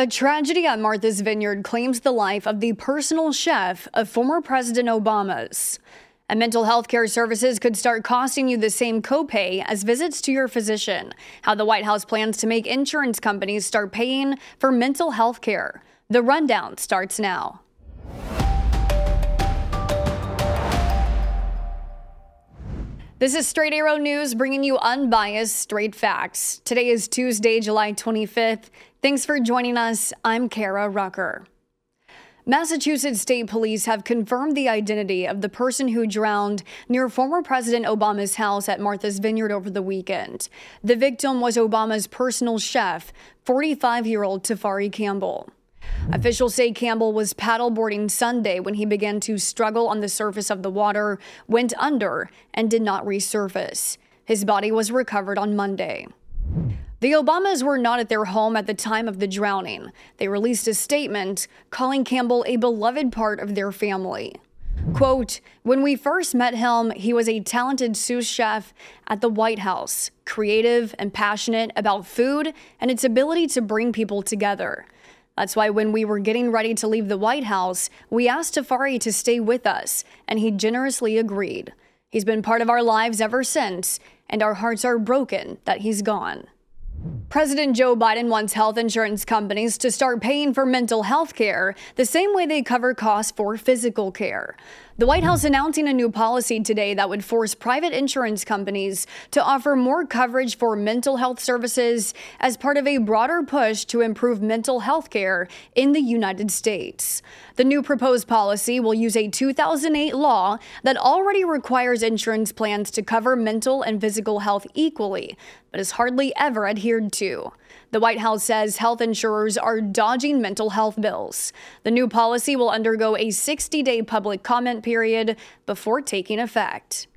A tragedy at Martha's Vineyard claims the life of the personal chef of former President Obama's. And mental health care services could start costing you the same copay as visits to your physician. How the White House plans to make insurance companies start paying for mental health care. The rundown starts now. This is Straight Arrow News bringing you unbiased, straight facts. Today is Tuesday, July 25th. Thanks for joining us. I'm Karah Rucker. Massachusetts State Police have confirmed the identity of the person who drowned near former President Obama's house at Martha's Vineyard over the weekend. The victim was Obama's personal chef, 45 year old Tafari Campbell. Officials say Campbell was paddleboarding Sunday when he began to struggle on the surface of the water, went under, and did not resurface. His body was recovered on Monday. The Obamas were not at their home at the time of the drowning. They released a statement calling Campbell a beloved part of their family. Quote, when we first met him, he was a talented sous chef at the White House, creative and passionate about food and its ability to bring people together. That's why when we were getting ready to leave the White House, we asked Tafari to stay with us, and he generously agreed. He's been part of our lives ever since, and our hearts are broken that he's gone. President Joe Biden wants health insurance companies to start paying for mental health care the same way they cover costs for physical care. The White House announcing a new policy today that would force private insurance companies to offer more coverage for mental health services as part of a broader push to improve mental health care in the United States. The new proposed policy will use a 2008 law that already requires insurance plans to cover mental and physical health equally, but is hardly ever adhered to. The White House says health insurers are dodging mental health bills. The new policy will undergo a 60 day public comment period before taking effect.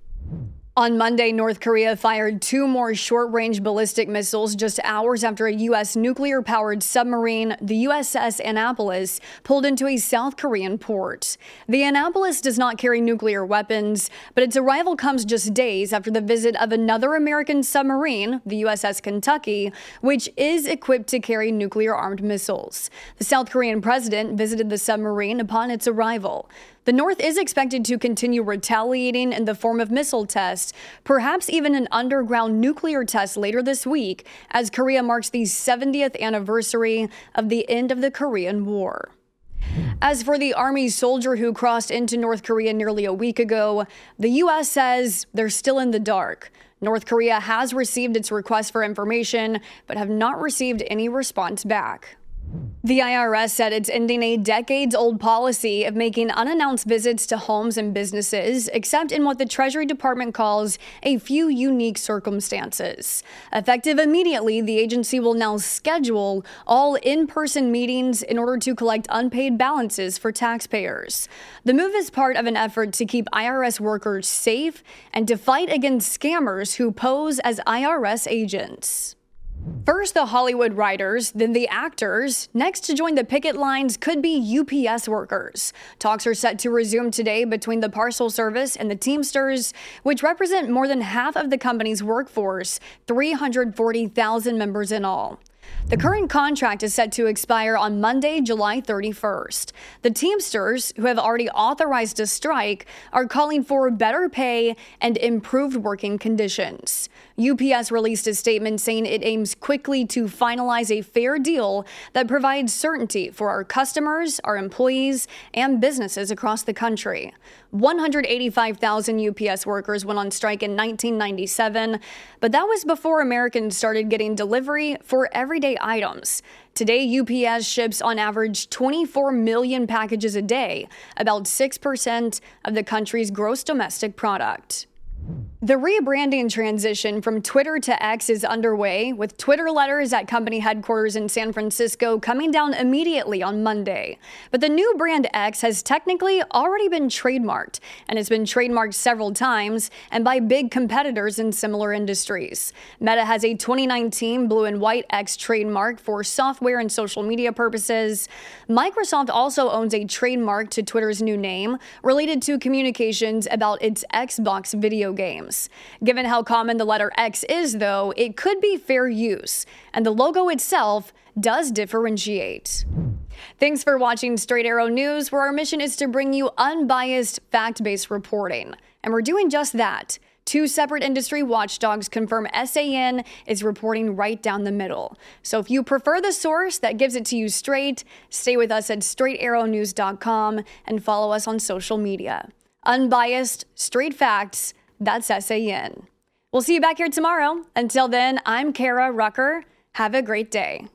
On Monday, North Korea fired two more short range ballistic missiles just hours after a U.S. nuclear powered submarine, the USS Annapolis, pulled into a South Korean port. The Annapolis does not carry nuclear weapons, but its arrival comes just days after the visit of another American submarine, the USS Kentucky, which is equipped to carry nuclear armed missiles. The South Korean president visited the submarine upon its arrival. The North is expected to continue retaliating in the form of missile tests, perhaps even an underground nuclear test later this week, as Korea marks the 70th anniversary of the end of the Korean War. As for the Army soldier who crossed into North Korea nearly a week ago, the U.S. says they're still in the dark. North Korea has received its request for information, but have not received any response back. The IRS said it's ending a decades old policy of making unannounced visits to homes and businesses, except in what the Treasury Department calls a few unique circumstances. Effective immediately, the agency will now schedule all in person meetings in order to collect unpaid balances for taxpayers. The move is part of an effort to keep IRS workers safe and to fight against scammers who pose as IRS agents. First, the Hollywood writers, then the actors. Next to join the picket lines could be UPS workers. Talks are set to resume today between the Parcel Service and the Teamsters, which represent more than half of the company's workforce, 340,000 members in all. The current contract is set to expire on Monday, July 31st. The Teamsters, who have already authorized a strike, are calling for better pay and improved working conditions. UPS released a statement saying it aims quickly to finalize a fair deal that provides certainty for our customers, our employees, and businesses across the country. 185,000 UPS workers went on strike in 1997, but that was before Americans started getting delivery for everyday items. Today, UPS ships on average 24 million packages a day, about 6% of the country's gross domestic product. The rebranding transition from Twitter to X is underway, with Twitter letters at company headquarters in San Francisco coming down immediately on Monday. But the new brand X has technically already been trademarked, and it's been trademarked several times and by big competitors in similar industries. Meta has a 2019 blue and white X trademark for software and social media purposes. Microsoft also owns a trademark to Twitter's new name related to communications about its Xbox video games. Given how common the letter X is, though, it could be fair use, and the logo itself does differentiate. Thanks for watching Straight Arrow News, where our mission is to bring you unbiased, fact based reporting. And we're doing just that. Two separate industry watchdogs confirm SAN is reporting right down the middle. So if you prefer the source that gives it to you straight, stay with us at straightarrownews.com and follow us on social media. Unbiased, straight facts, that's SAN. We'll see you back here tomorrow. Until then, I'm Karah Rucker. Have a great day.